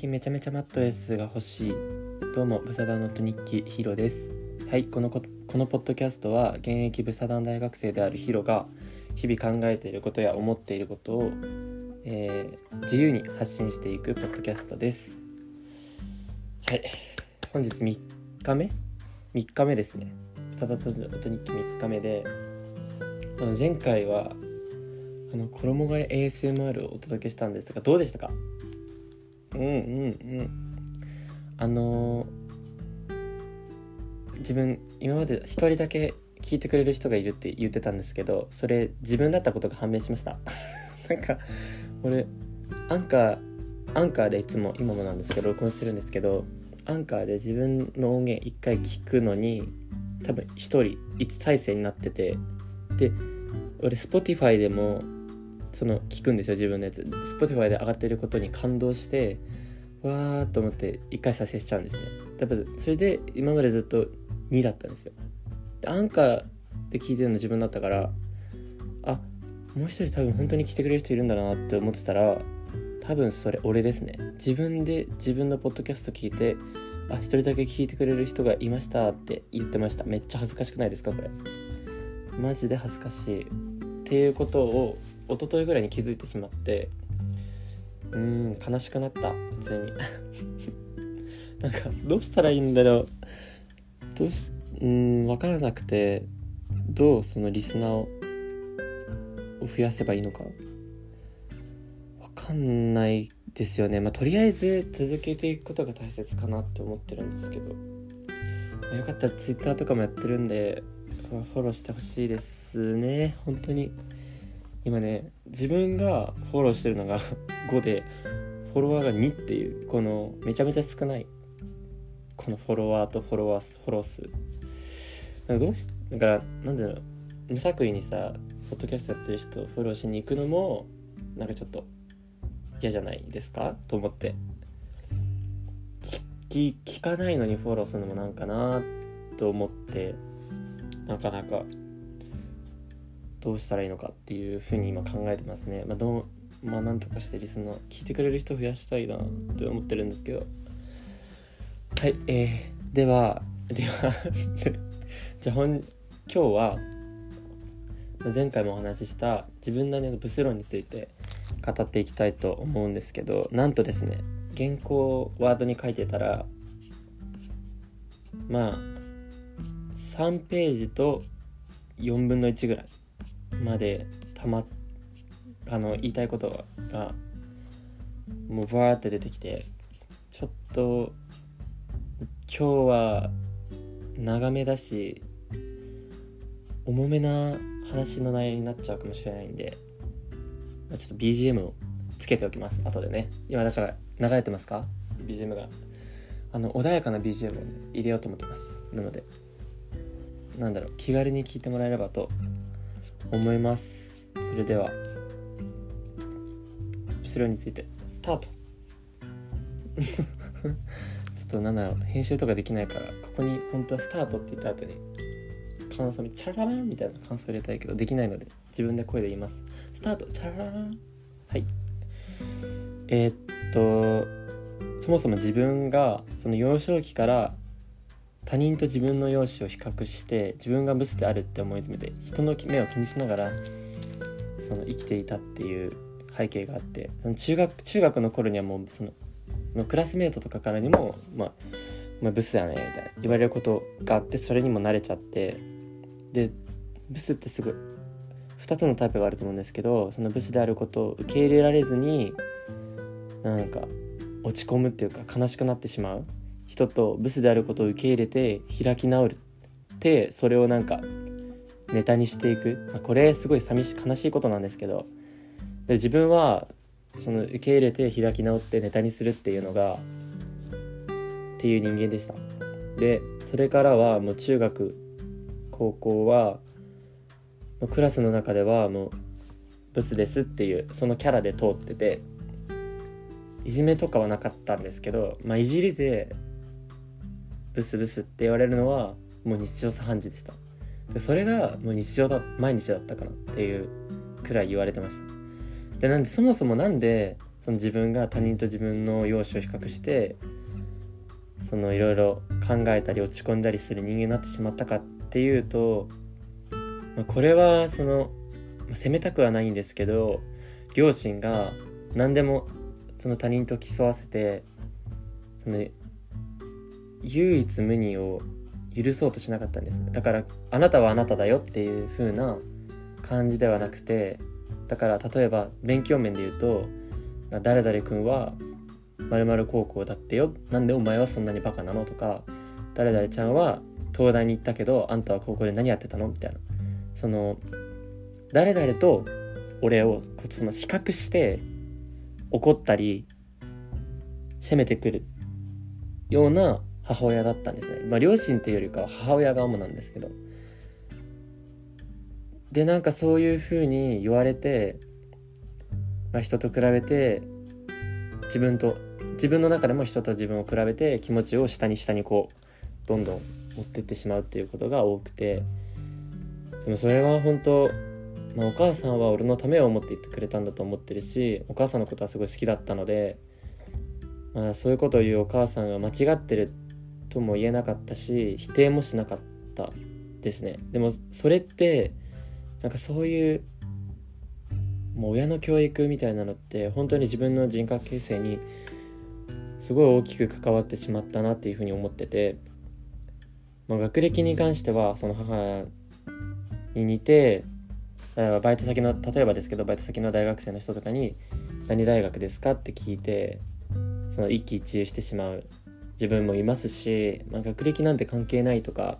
近めちゃめちゃマットレスが欲しい。どうもブサダノット日記ヒロです。はいこのここのポッドキャストは現役ブサダン大学生であるヒロが日々考えていることや思っていることを、えー、自由に発信していくポッドキャストです。はい本日3日目？3日目ですね。ブサダノット日記3日目で前回はあの衣替え ASMR をお届けしたんですがどうでしたか？うんうんうん。あのー、自分今まで一人だけ聞いてくれる人がいるって言ってたんですけどそれ自分だったことが判明しました。なんか俺アンカーアンカーでいつも今もなんですけど録音してるんですけどアンカーで自分の音源1回聞くのに多分1人1再生になっててで俺 Spotify でもその聞くんですよ自分のやつ。Spotify で上がってることに感動してわーっと思って一回再生しちゃうんですね。多分それで今までずっと2だったんですよ。でアンカーで聞いてるの自分だったからあもう一人多分本当に来てくれる人いるんだなって思ってたら多分それ俺ですね。自分で自分のポッドキャスト聞いてあ一人だけ聞いてくれる人がいましたって言ってました。めっちゃ恥ずかしくないですかこれ。マジで恥ずかしい。っていうことを一昨日ぐらいに気づいてしまってうん悲しくなった普通に。なんかどうしたらいいんだろう。どうしうん分からなくてどうそのリスナーを増やせばいいのか。分かんないですよね。まあとりあえず続けていくことが大切かなって思ってるんですけど、まあ、よかったら Twitter とかもやってるんでフォローしてほしいですね。本当に。今ね自分がフォローしてるのが 5でフォロワーが2っていうこのめちゃめちゃ少ないこのフォロワーとフォロワーフォロー数。なんかどうしだからなんだろう無作為にさポッドキャストやってる人をフォローしに行くのもなんかちょっと嫌じゃないですか？と思って。聞聞かないのにフォローするのもなんかなと思って。なかなか。どうしたらいいのかっていうふうに今考えてますね。まあ、どうまあなんとかしてリスナー聞いてくれる人増やしたいなって思ってるんですけどはいえー、ではでは じゃあ本今日は前回もお話しした自分なりのブス論について語っていきたいと思うんですけどなんとですね原稿ワードに書いてたらまあ3ページと4分の1ぐらいまでたまあの言いたいことがもうバーって出てきてちょっと今日は長めだし重めな話の内容になっちゃうかもしれないんでちょっと BGM をつけておきます。後でね。今だから流れてますか？BGM が。あの穏やかな BGM を、ね、入れようと思ってます。なのでなんだろう。気軽に聞いてもらえればと思います。それでは後ろについてスタート。ちょっとなんだろう編集とかできないからここに本当はスタートって言った後に感想にチャラランみたいな感想入れたいけどできないので自分で声で言います。スタート。チャララン。はい。えー、っとそもそも自分がその幼少期から他人と自分の容姿を比較して自分がブスであるって思い詰めて人の目を気にしながらその生きていたっていう背景があってその中学中学の頃にはもうそのクラスメートとかからにも、まあ、まあ、ブスやねみたいな言われることがあってそれにも慣れちゃってでブスってすごい2つのタイプがあると思うんですけどそのブスであることを受け入れられずになんか落ち込むっていうか悲しくなってしまう。人とブスであることを受け入れて開き直るってそれをなんかネタにしていく、まあ、これすごい寂しい悲しいことなんですけど。で自分はその受け入れて開き直ってネタにするっていうのがっていう人間でした。でそれからはもう中学高校はクラスの中ではもうブスですっていうそのキャラで通ってていじめとかはなかったんですけど、まあ、いじりでブスブスって言われるのはもう日常茶飯事でした。でそれがもう日常だ毎日だったかなっていうくらい言われてました。でなんでそもそもなんでその自分が他人と自分の容姿を比較してそのいろいろ考えたり落ち込んだりする人間になってしまったかっていうと、まあ、これはその、まあ、責めたくはないんですけど両親が何でもその他人と競わせてその唯一無二を許そうとしなかったんです。だからあなたはあなただよっていう風な感じではなくてだから例えば勉強面で言うと誰々君は〇〇高校だってよ。なんでお前はそんなにバカなのとか誰々ちゃんは東大に行ったけどあんたは高校で何やってたの？みたいな。その誰々と俺をその比較して怒ったり責めてくるような母親だったんですね。まあ両親というよりかは母親が主なんですけど。でなんかそういうふうに言われて、まあ、人と比べて自分と自分の中でも人と自分を比べて気持ちを下に下にこうどんどん持ってってしまうっていうことが多くてでもそれは本当、まあ、お母さんは俺のためを思って言ってくれたんだと思ってるしお母さんのことはすごい好きだったので、まあ、そういうことを言うお母さんが間違ってるってとも言えなかったし否定もしなかったですねでもそれってなんかそういうもう親の教育みたいなのって本当に自分の人格形成にすごい大きく関わってしまったなっていうふうに思ってて、まあ、学歴に関してはその母に似てバイト先の例えばですけどバイト先の大学生の人とかに「何大学ですか?」って聞いてその一喜一憂してしまう自分もいますし、まあ、学歴なんて関係ないとか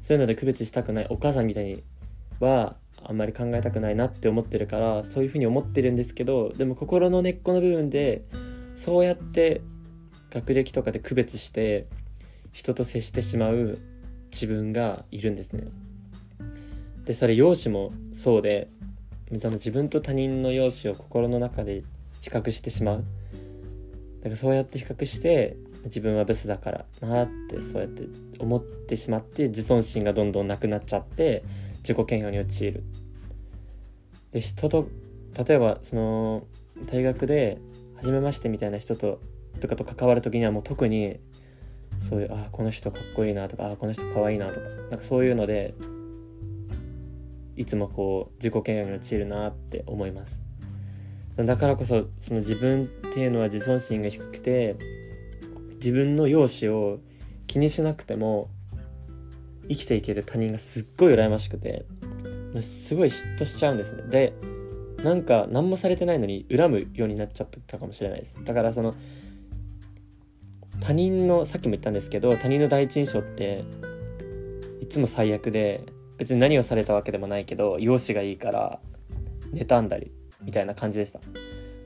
そういうので区別したくないお母さんみたいにはあんまり考えたくないなって思ってるからそういうふうに思ってるんですけどでも心の根っこの部分でそうやって学歴とかで区別して人と接してしまう自分がいるんですね。でそれ容姿もそうで自分と他人の容姿を心の中で比較してしまうだからそうやって比較して自分はブスだからなってそうやって思ってしまって自尊心がどんどんなくなっちゃって自己嫌悪に陥る。で人と例えばその大学で初めましてみたいな人ととかと関わる時にはもう特にそういうあこの人かっこいいなとかあこの人かわいいなとかなんかそういうのでいつもこう自己嫌悪に陥るなって思いますだからこそその自分っていうのは自尊心が低くて自分の容姿を気にしなくても生きていける他人がすっごい羨ましくてすごい嫉妬しちゃうんですね。でなんか何もされてないのに恨むようになっちゃったかもしれないです。だからその他人のさっきも言ったんですけど他人の第一印象っていつも最悪で別に何をされたわけでもないけど容姿がいいから妬んだりみたいな感じでした。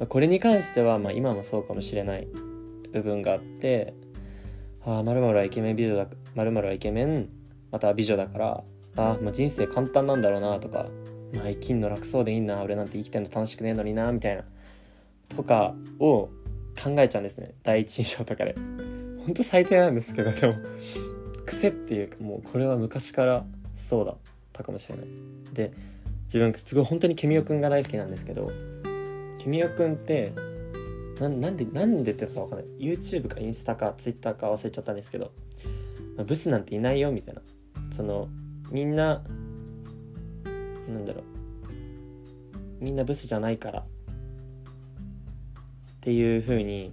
これに関してはまあ今もそうかもしれない。部分があって「ああまるはイケメン美女だまるはイケメンまた美女だからああもう人生簡単なんだろうな」とか「まあ生きんの楽そうでいいな俺なんて生きてんの楽しくねえのにな」みたいなとかを考えちゃうんですね第一印象とかで。ほんと最低なんですけどでも癖っていうかもうこれは昔からそうだったかもしれないで自分すごい本当にケミオくんが大好きなんですけどケミオくんってななんでなんでってかわかんない。YouTube かインスタか Twitter か忘れちゃったんですけどブスなんていないよみたいな。そのみんななんだろう。みんなブスじゃないから。っていう風に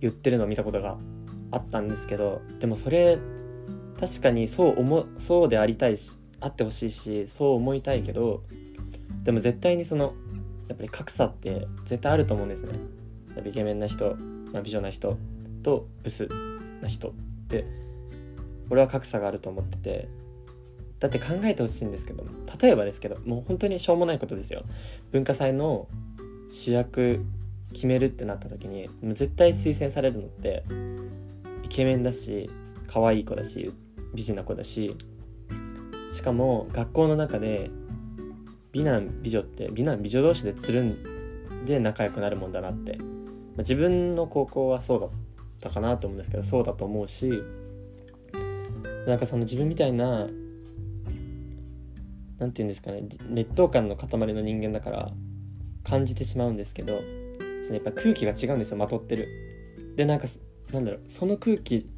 言ってるのを見たことがあったんですけどでもそれ確かにそう思そうでありたいしあってほしいしそう思いたいけどでも絶対にそのやっぱり格差って絶対あると思うんですね。イケメンな人、まあ、美女な人とブスな人って俺は格差があると思っててだって考えてほしいんですけど例えばですけどもう本当にしょうもないことですよ。文化祭の主役決めるってなった時にもう絶対推薦されるのってイケメンだし可愛い子だし美人な子だししかも学校の中で美男美女って美男美女同士でつるんで仲良くなるもんだなって、まあ、自分の高校はそうだったかなと思うんですけどそうだと思うしなんかその自分みたいな何て言うんですかね劣等感の塊の人間だから感じてしまうんですけどそのやっぱ空気が違うんですよまとってる。でなんかなんだろうその空気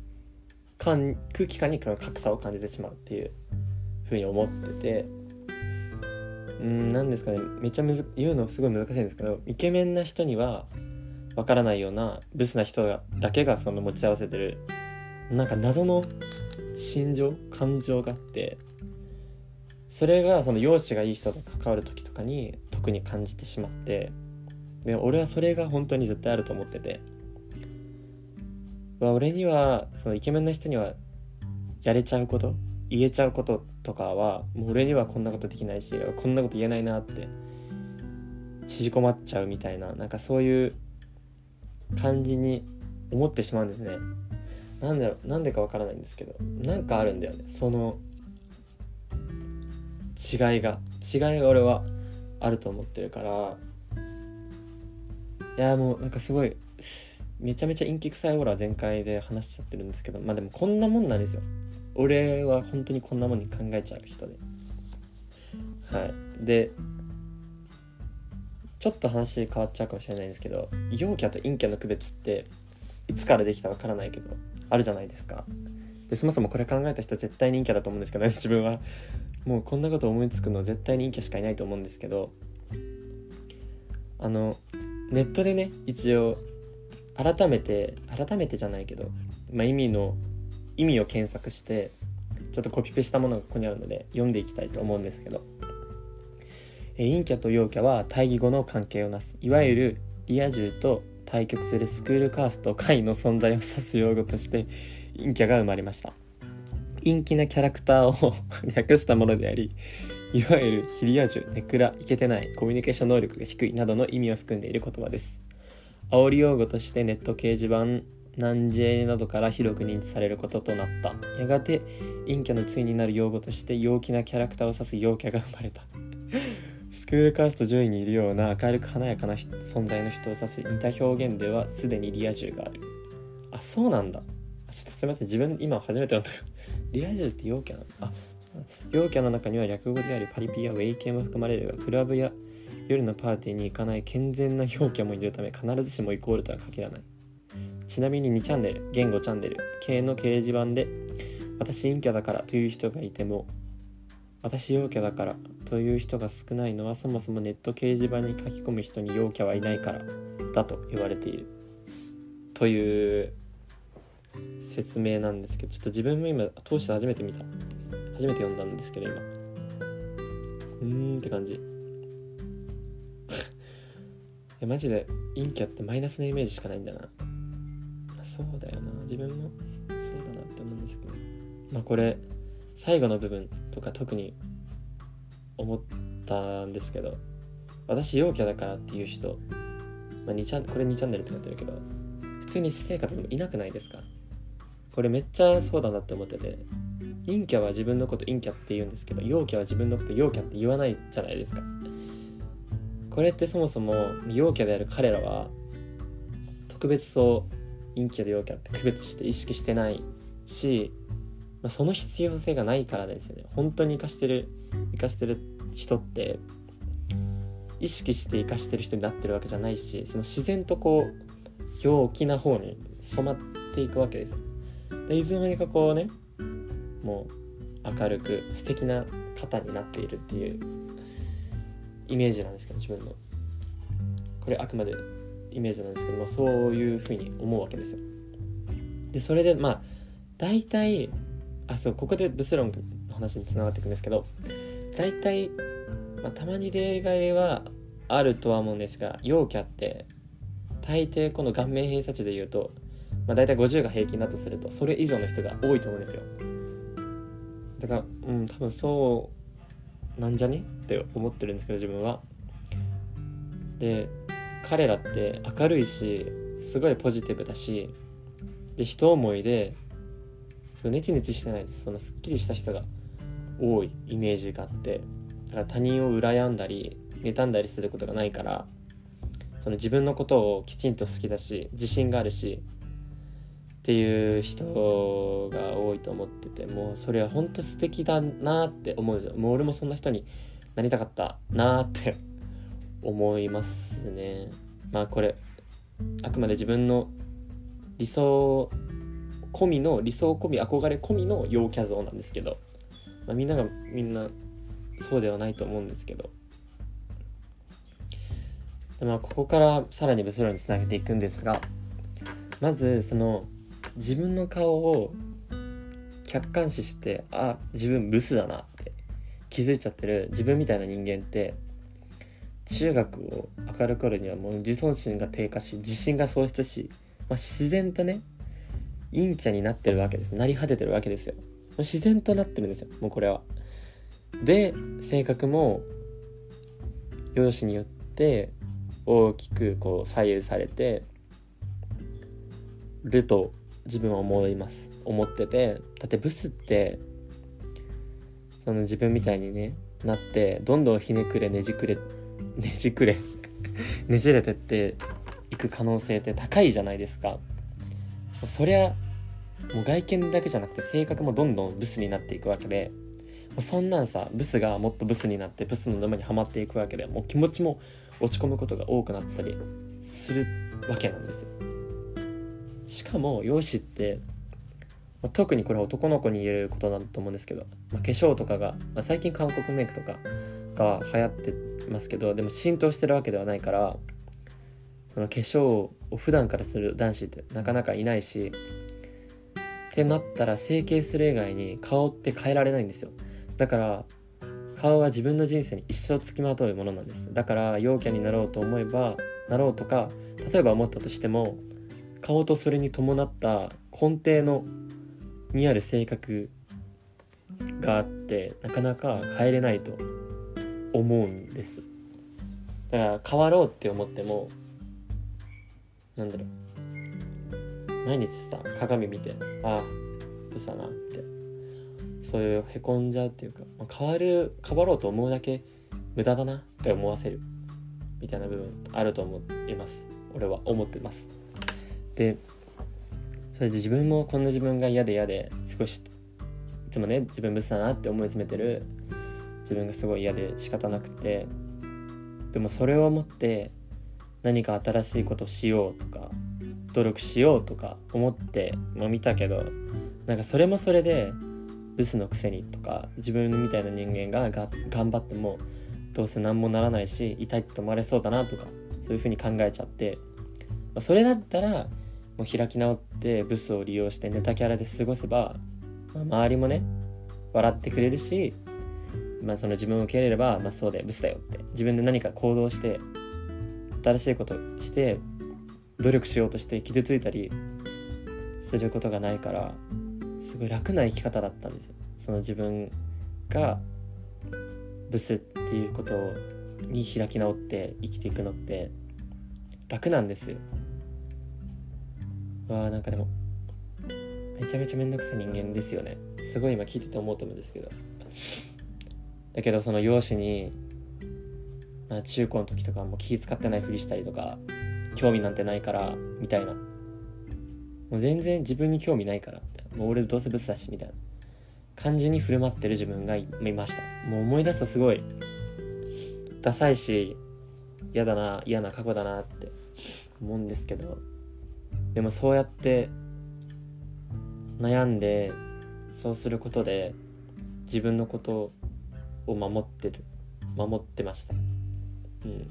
感空気感に格差を感じてしまうっていうふうに思ってて。うん何ですかね。めっちゃむず言うのすごい難しいんですけどイケメンな人にはわからないようなブスな人だけがその持ち合わせてるなんか謎の心情感情があってそれがその容姿がいい人と関わる時とかに特に感じてしまってで俺はそれが本当に絶対あると思ってて俺にはそのイケメンな人にはやれちゃうこと言えちゃうこととかはもう俺にはこんなことできないしこんなこと言えないなって縮こまっちゃうみたいななんかそういう感じに思ってしまうんですね。なんでなんでかわからないんですけどなんかあるんだよね。その違いが。違いが俺はあると思ってるから。いやもうなんかすごいめちゃめちゃ陰気臭いオーラ全開で話しちゃってるんですけどまあでもこんなもんなんですよ。俺は本当にこんなもんに考えちゃう人で。はい。でちょっと話変わっちゃうかもしれないんですけど陽キャと陰キャの区別っていつからできたわからないけどあるじゃないですか。でそもそもこれ考えた人絶対陰キャだと思うんですけどね自分は。もうこんなこと思いつくの絶対に陰キャしかいないと思うんですけど。あのネットでね一応改めて改めてじゃないけど、まあ、意味の意味を検索してちょっとコピペしたものがここにあるので読んでいきたいと思うんですけど。陰キャと陽キャは対義語の関係をなす。いわゆるリア充と対極するスクールカースト会の存在を指す用語として陰キャが生まれました。陰気なキャラクターを 略したものでありいわゆるヒリア充ネクライケてないコミュニケーション能力が低いなどの意味を含んでいる言葉です。煽り用語としてネット掲示板南 J などから広く認知されることとなった。やがて陰キャの対になる用語として陽気なキャラクターを指す陽キャが生まれた。スクールカースト上位にいるような明るく華やかな存在の人を指す似た表現ではすでにリア充がある。あそうなんだ。ちょっとすみません。自分今初めて読んだリア充って陽キャなの？あ陽キャの中には略語でありパリピやウェイ系も含まれるがクラブや夜のパーティーに行かない健全な陽キャもいるため必ずしもイコールとは限らない。ちなみに2チャンネル言語チャンネル系の掲示板で私陰キャだからという人がいても私陽キャだからという人が少ないのはそもそもネット掲示板に書き込む人に陽キャはいないからだと言われている。という説明なんですけどちょっと自分も今通して初めて見た。初めて読んだんですけど今。うーんって感じ。えマジで陰キャってマイナスなイメージしかないんだな。そうだよな。自分もそうだなって思うんですけど。まあこれ最後の部分とか特に思ったんですけど。私陽キャだからっていう人、まあ、2チャンこれ2チャンネルってなってるけど。普通に私生活でもいなくないですか。これめっちゃそうだなって思ってて。陰キャは自分のこと陰キャって言うんですけど陽キャは自分のこと陽キャって言わないじゃないですか。これってそもそも陽キャである彼らは特別そう陰キャで陽キャって区別して意識してないしまあ、その必要性がないからですよね。本当に生かしてる生かしてる人って意識して生かしてる人になってるわけじゃないしその自然とこう陽気な方に染まっていくわけですよ。でいつの間にかこうねもう明るく素敵な方になっているっていうイメージなんですけど自分の。これあくまでイメージなんですけどもそういうふうに思うわけですよ。でそれでまあ大体あそうここでブスロンの話につながっていくんですけど大体、まあ、たまに例外はあるとは思うんですが陽キャって大抵この顔面偏差値で言うと、まあ、大体50が平均だとするとそれ以上の人が多いと思うんですよ。だからうん多分そうなんじゃねって思ってるんですけど自分は。で彼らって明るいしすごいポジティブだしで人思いでそネチネチしてないです。そのすっきりした人が多いイメージがあってだから他人を羨んだり妬んだりすることがないからその自分のことをきちんと好きだし自信があるしっていう人が多いと思っててもうそれは本当素敵だなって思うんですよもう俺もそんな人になりたかったなって思いますね。まあこれあくまで自分の理想込みの理想込み憧れ込みの陽キャ像なんですけど、まあ、みんながみんなそうではないと思うんですけど。まあここからさらにブスロにつなげていくんですがまずその自分の顔を客観視してあ自分ブスだなって気づいちゃってる自分みたいな人間って中学を上がる頃にはもう自尊心が低下し自信が喪失し、まあ、自然とね陰キャになってるわけです。なり果ててるわけですよ。自然となってるんですよ。もうこれは。で性格も容姿によって大きくこう左右されてると自分は思います。思っててだってブスってその自分みたいにねなってどんどんひねくれねじくれねじくれ ねじれてっていく可能性って高いじゃないですか。そりゃもう外見だけじゃなくて性格もどんどんブスになっていくわけでそんなんさブスがもっとブスになってブスの沼にはまっていくわけでもう気持ちも落ち込むことが多くなったりするわけなんですよ。しかも容姿って、ま、特にこれは男の子に言えることだと思うんですけど、まあ、化粧とかが、まあ、最近韓国メイクとかが流行ってますけどでも浸透してるわけではないからその化粧を普段からする男子ってなかなかいないしってなったら整形する以外に顔って変えられないんですよ。だから顔は自分の人生に一生つきまとうものなんです。だから陽キャになろうと思えばなろうとか例えば思ったとしても顔とそれに伴った根底のにある性格があってなかなか変えれないと。思うんです。だから変わろうって思ってもなんだろう。毎日さ鏡見てああどうしたなって。そういうへこんじゃうっていうか、まあ、変わる変わろうと思うだけ無駄だなって思わせる。みたいな部分あると思います。俺は思ってます。でそれで自分もこんな自分が嫌で嫌で少しいつもね自分ブスだなって思い詰めてる自分がすごい嫌で仕方なくてでもそれを持って何か新しいことをしようとか努力しようとか思ってまあ、見たけどなんかそれもそれでブスのくせにとか自分みたいな人間がが頑張ってもどうせ何もならないし痛いって思われそうだなとかそういうふうに考えちゃって、まあ、それだったらもう開き直ってブスを利用してネタキャラで過ごせば、まあ、周りもね笑ってくれるし、まあ、その自分を受け入れれば、まあ、そうだよブスだよって。自分で何か行動して新しいことして努力しようとして傷ついたりすることがないからすごい楽な生き方だったんですその自分がブスっていうことに開き直って生きていくのって楽なんですわあなんかでもめちゃめちゃめんどくさい人間ですよね。すごい今聞いてて思うと思うんですけど。だけどその容姿に、まあ、中高の時とかも気使ってないふりしたりとか興味なんてないからみたいな。もう全然自分に興味ないからもう俺どうせブスだしみたいな感じに振る舞ってる自分がいました。もう思い出すとすごいダサいし嫌だな嫌な過去だなって思うんですけど。でもそうやって悩んでそうすることで自分のことを守ってる。守ってました。うん。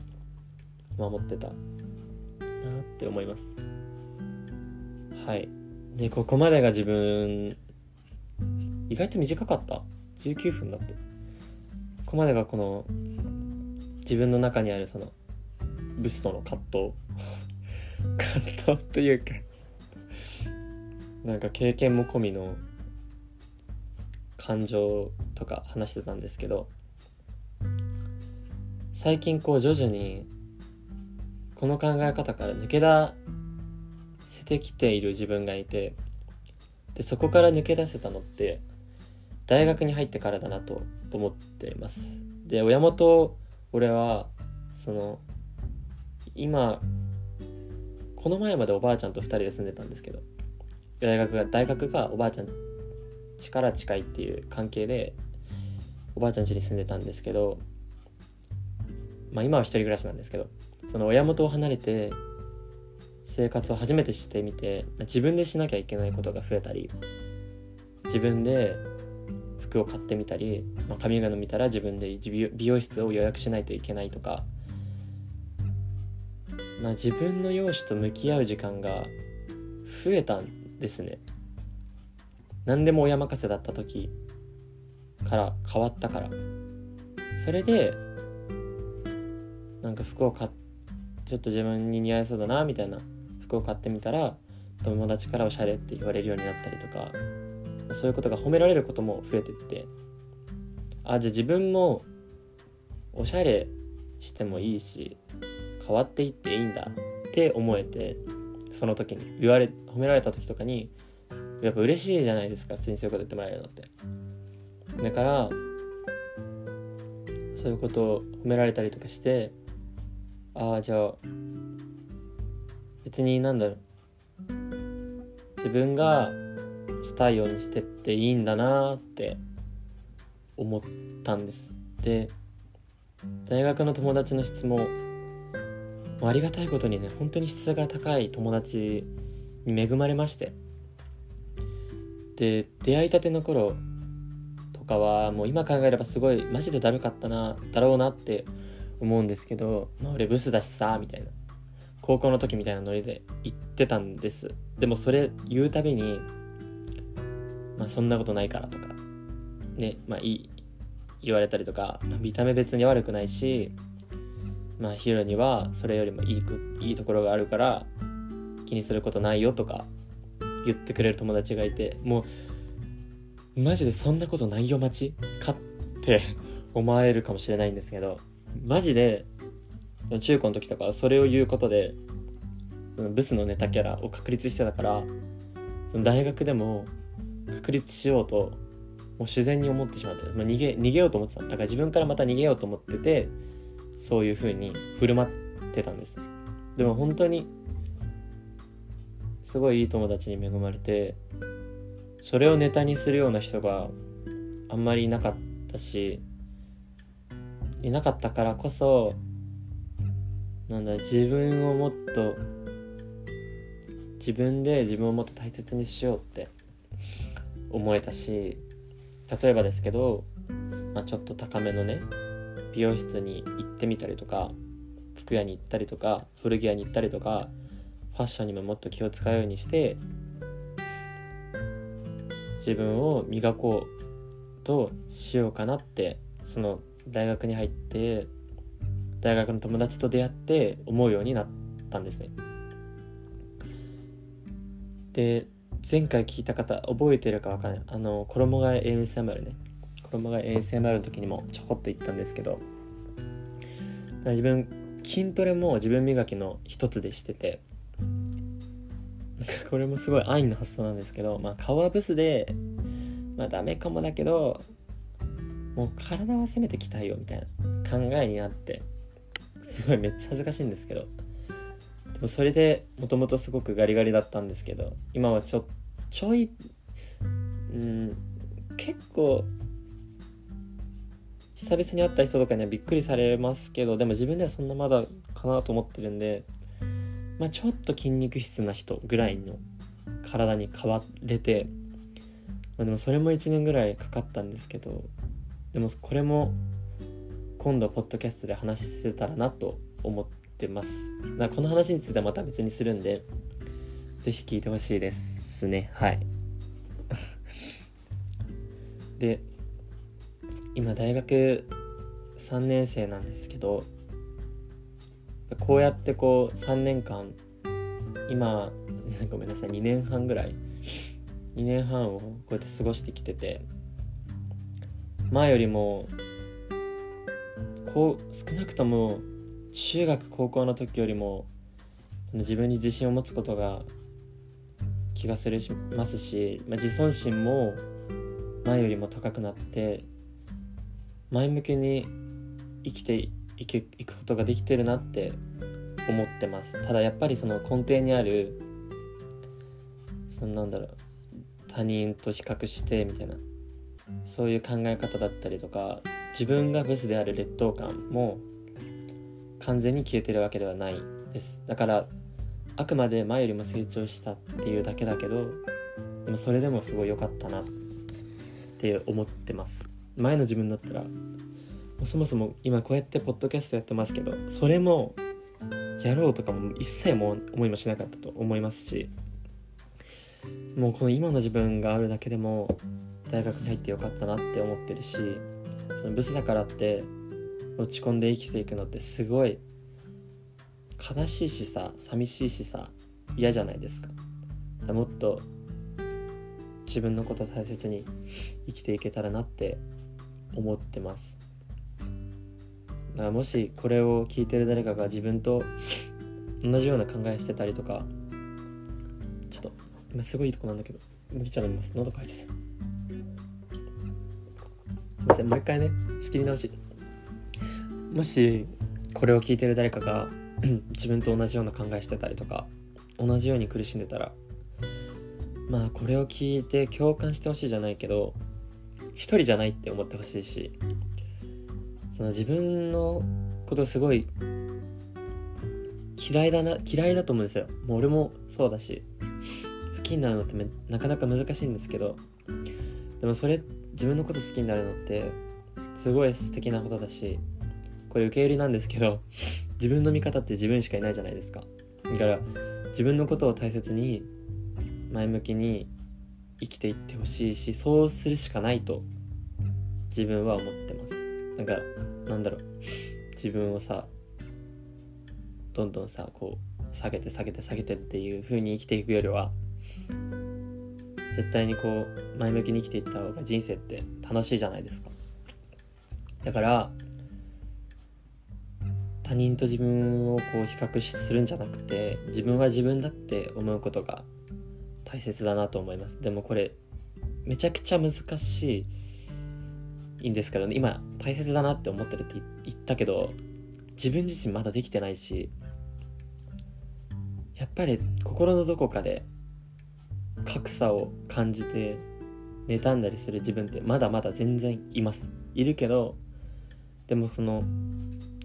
守ってた。なって思います。はい。でここまでが自分意外と短かった？19分だって。ここまでがこの自分の中にあるそのブスとの葛藤。葛藤というかなんか経験も込みの感情とか話してたんですけど最近こう徐々にこの考え方から抜け出せてきている自分がいてでそこから抜け出せたのって大学に入ってからだなと思っています。で親元俺はその今この前までおばあちゃんと2人で住んでたんですけど大学が大学がおばあちゃん家から近いっていう関係でおばあちゃん家に住んでたんですけどまあ今は一人暮らしなんですけどその親元を離れて生活を初めてしてみて自分でしなきゃいけないことが増えたり自分で服を買ってみたり、まあ、髪型見たら自分で美容室を予約しないといけないとか、まあ、自分の容姿と向き合う時間が増えたんですね。何でも親任せだった時から変わったから。それでなんか服を買っちょっと自分に似合いそうだなみたいな服を買ってみたら友達からおしゃれって言われるようになったりとかそういうことが褒められることも増えてって。あじゃあ自分もおしゃれしてもいいし変わっていっていいんだって思えてその時に言われ褒められた時とかにやっぱ嬉しいじゃないですか普通にそういうこと言ってもらえるのって。だからそういうことを褒められたりとかしてああじゃあ別になんだろう。自分がしたいようにしてっていいんだなって思ったんです。で大学の友達の質もありがたいことにね本当に質が高い友達に恵まれまして。で出会いたての頃とかはもう今考えればすごいマジでだるかったなだろうなって思うんですけど、まあ、俺ブスだしさみたいな高校の時みたいなノリで言ってたんです。でもそれ言うたびにまあそんなことないからとかねまあいい言われたりとか見た目別に悪くないしまあヒロにはそれよりもいいいいところがあるから気にすることないよとか言ってくれる友達がいてもうマジでそんなことないよ待ちかって 思われるかもしれないんですけどマジで中高の時とかそれを言うことでブスのネタキャラを確立してたからその大学でも確立しようともう自然に思ってしまって、まあ、逃げ逃げようと思ってただから自分からまた逃げようと思っててそういう風に振る舞ってたんです。でも本当にすごいいい友達に恵まれてそれをネタにするような人があんまりいなかったしいなかったからこそなんだ自分をもっと自分で自分をもっと大切にしようって思えたし例えばですけど、まあ、ちょっと高めのね美容室に行ってみたりとか服屋に行ったりとか古着屋に行ったりとかァッションにももっと気を使うようにして自分を磨こうとしようかなってその大学に入って大学の友達と出会って思うようになったんですね。で前回聞いた方覚えてるか分かんないあの衣替え ASMR ね衣替え ASMR の時にもちょこっと言ったんですけど自分筋トレも自分磨きの一つでしててこれもすごい安易な発想なんですけどまあ顔はブスでまあダメかもだけどもう体は攻めてきたいよみたいな考えになってすごいめっちゃ恥ずかしいんですけどでもそれでもともとすごくガリガリだったんですけど今はちょちょいうん結構久々に会った人とかにはびっくりされますけどでも自分ではそんなまだかなと思ってるんでまあちょっと筋肉質な人ぐらいの体に変われて、まあ、でもそれも1年ぐらいかかったんですけどでもこれも今度ポッドキャストで話せたらなと思ってます。まあ、この話についてはまた別にするんで、ぜひ聞いてほしいですね。はい。で、今大学3年生なんですけど、こうやってこう3年間、今、ごめんなさい、2年半ぐらい、2年半をこうやって過ごしてきてて、前よりも、こう、少なくとも中学高校の時よりも自分に自信を持つことが気がするしますし、まあ、自尊心も前よりも高くなって前向きに生きていくいくことができてるなって思ってます。ただやっぱりその根底にあるそのなんだろう他人と比較してみたいなそういう考え方だったりとか自分がブスである劣等感も完全に消えてるわけではないです。だからあくまで前よりも成長したっていうだけだけどでもそれでもすごい良かったなって思ってます。前の自分だったらそもそも今こうやってポッドキャストやってますけどそれもやろうとかも一切も思いもしなかったと思いますしもうこの今の自分があるだけでも大学に入ってよかったなって思ってるしそのブスだからって落ち込んで生きていくのってすごい悲しいしさ寂しいしさ嫌じゃないですか。もっと自分のことを大切に生きていけたらなって思ってます。だからもしこれを聞いてる誰かが自分と同じような考えしてたりとかちょっと今すごいいいとこなんだけど麦茶飲みます。喉乾いちゃった。すいません。もう一回ね仕切り直し。もしこれを聞いてる誰かが自分と同じような考えしてたりとか 同じように苦しんでたらまあこれを聞いて共感してほしいじゃないけど一人じゃないって思ってほしいしその自分のことすごい嫌いだな嫌いだと思うんですよ。もう俺もそうだし好きになるのってなかなか難しいんですけどでもそれ自分のこと好きになるのってすごい素敵なことだしこれ受け入れなんですけど自分の味方って自分しかいないじゃないですか。だから自分のことを大切に前向きに生きていってほしいしそうするしかないと自分は思ってます。なんかなんだろう。自分をさどんどんさこう下げて下げて下げてっていう風に生きていくよりは絶対にこう前向きに生きていった方が人生って楽しいじゃないですか。だから他人と自分をこう比較するんじゃなくて自分は自分だって思うことが大切だなと思います。でもこれめちゃくちゃ難しいいんですけどね。今大切だなって思ってるって言ったけど自分自身まだできてないしやっぱり心のどこかで格差を感じて妬んだりする自分ってまだまだ全然います。いるけどでもその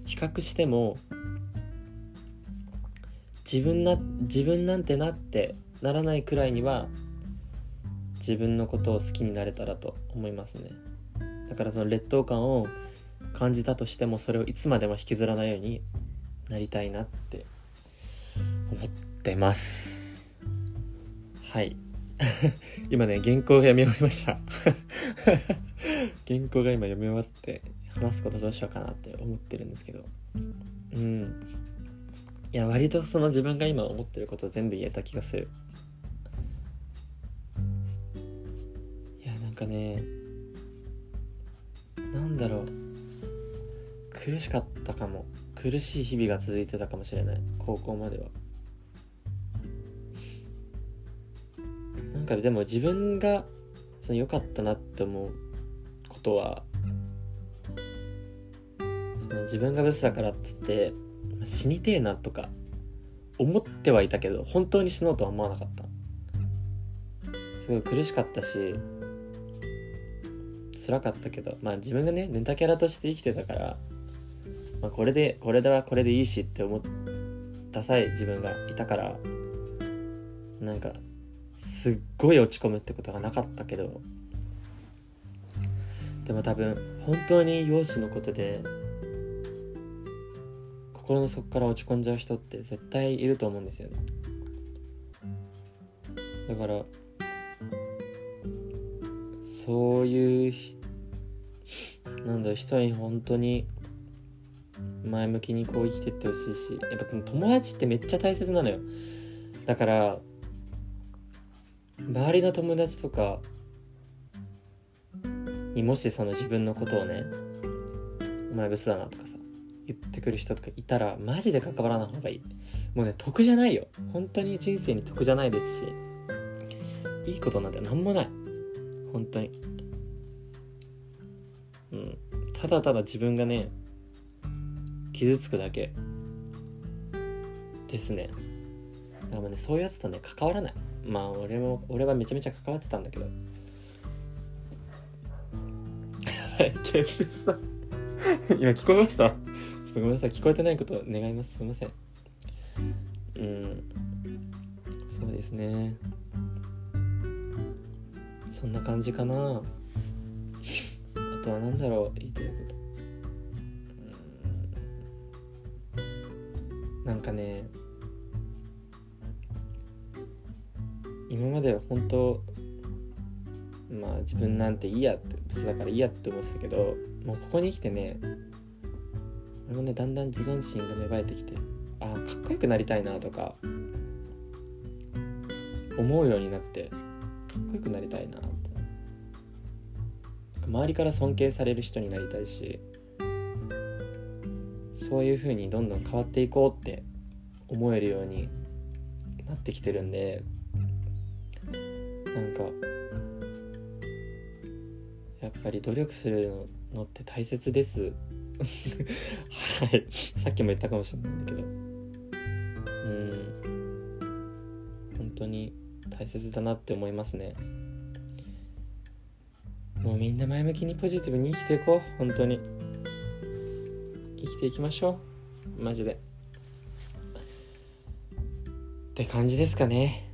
比較しても自分な自分なんてなってならないくらいには自分のことを好きになれたらと思いますね。だからその劣等感を感じたとしてもそれをいつまでも引きずらないようになりたいなって思ってます。はい。今ね原稿が読み終わりました。原稿が今読み終わって話すことどうしようかなって思ってるんですけど。うん。いや割とその自分が今思ってること全部言えた気がする。いやなんかねなんだろう。苦しかったかも。苦しい日々が続いてたかもしれない。高校までは。なんかでも自分がその良かったなって思うことはその自分がブスだからっつって死にてえなとか思ってはいたけど本当に死のうとは思わなかった。すごい苦しかったし辛かったけどまあ自分がねネタキャラとして生きてたから、まあ、これでこれではこれでいいしって思ったさえ自分がいたからなんかすっごい落ち込むってことがなかったけどでも多分本当に容姿のことで心の底から落ち込んじゃう人って絶対いると思うんですよね。だからそういうなんだ人に本当に前向きにこう生きてってほしいしやっぱ友達ってめっちゃ大切なのよ。だから周りの友達とかにもしその自分のことをね「お前ブスだな」とかさ言ってくる人とかいたらマジで関わらない方がいい。もうね得じゃないよ。本当に人生に得じゃないですし。いいことなんて何もない。本当に。うん。ただただ自分がね傷つくだけ。ですね。だからねそういうやつとね関わらない。まあ俺も俺はめちゃめちゃ関わってたんだけど。やばい。ゲームした今聞こえました？ちょっとごめんなさい。聞こえてないことを願います。すいません。うん。そうですねそんな感じかな。あとは何だろう。言いたいこと。なんかね。今までは本当まあ自分なんていいやって別だからいいやって思ってたけどもうここに来てね俺もねだんだん自尊心が芽生えてきてあかっこよくなりたいなとか思うようになってかっこよくなりたいな。って周りから尊敬される人になりたいしそういう風にどんどん変わっていこうって思えるようになってきてるんでなんかやっぱり努力するのって大切です。はい。さっきも言ったかもしれないんだけど。うん。本当に大切だなって思いますね。もうみんな前向きにポジティブに生きていこう。本当に。生きていきましょう。マジで。って感じですかね。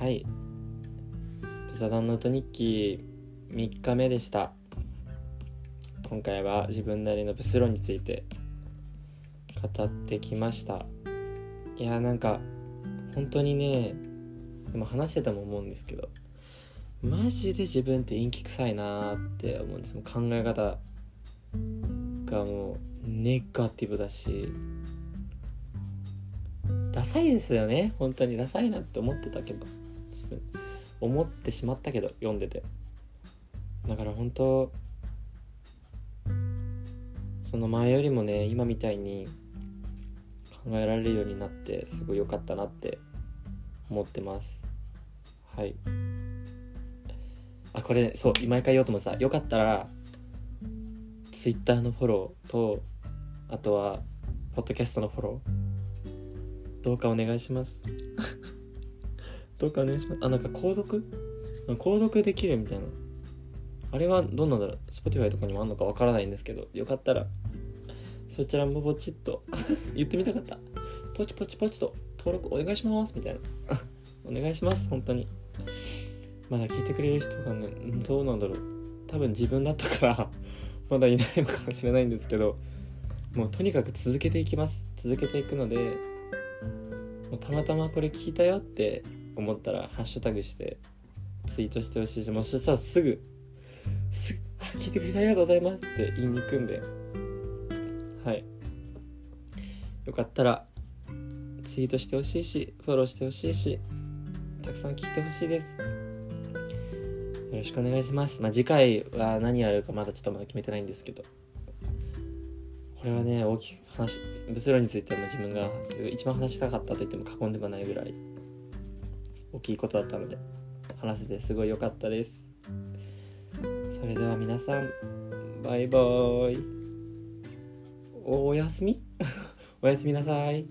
はい。ブザダンノート日記3日目でした。今回は自分なりのブス論について語ってきました。いやなんか本当にねでも話してたも思うんですけど。マジで自分って陰気臭いなって思うんです考え方がもうネガティブだしダサいですよね本当に。ダサいなって思ってたけど自分思ってしまったけど読んでて。だから本当その前よりもね今みたいに考えられるようになってすごい良かったなって思ってます。はい。あこれそう毎回言おうともさよかったら Twitter のフォローとあとはポッドキャストのフォロー。どうかお願いします。どうかお願いします。あなんか購読？購読できるみたいな。あれはどうなんだろう？Spotify とかにもあんのかわからないんですけどよかったらそちらもポチッと 言ってみたかった。ポチポチポチと登録お願いします。みたいな。お願いします本当に。まだ聞いてくれる人がねどうなんだろう。多分自分だったから まだいないのかもしれないんですけどもうとにかく続けていきます。続けていくのでもうたまたまこれ聞いたよって思ったらハッシュタグしてツイートしてほしいしもうそしたらすぐすぐ「あ聞いてくれてありがとうございます」って言いに行くんで。はい。よかったらツイートしてほしいしフォローしてほしいしたくさん聞いてほしいです。よろしくお願いします。まあ次回は何やるかまだちょっとまだ決めてないんですけど。これはね大きく話ブスロについても自分が一番話したかったと言っても過言ではないぐらい大きいことだったので話せてすごい良かったです。それでは皆さんバイバーイおやすみ？おやすみなさい。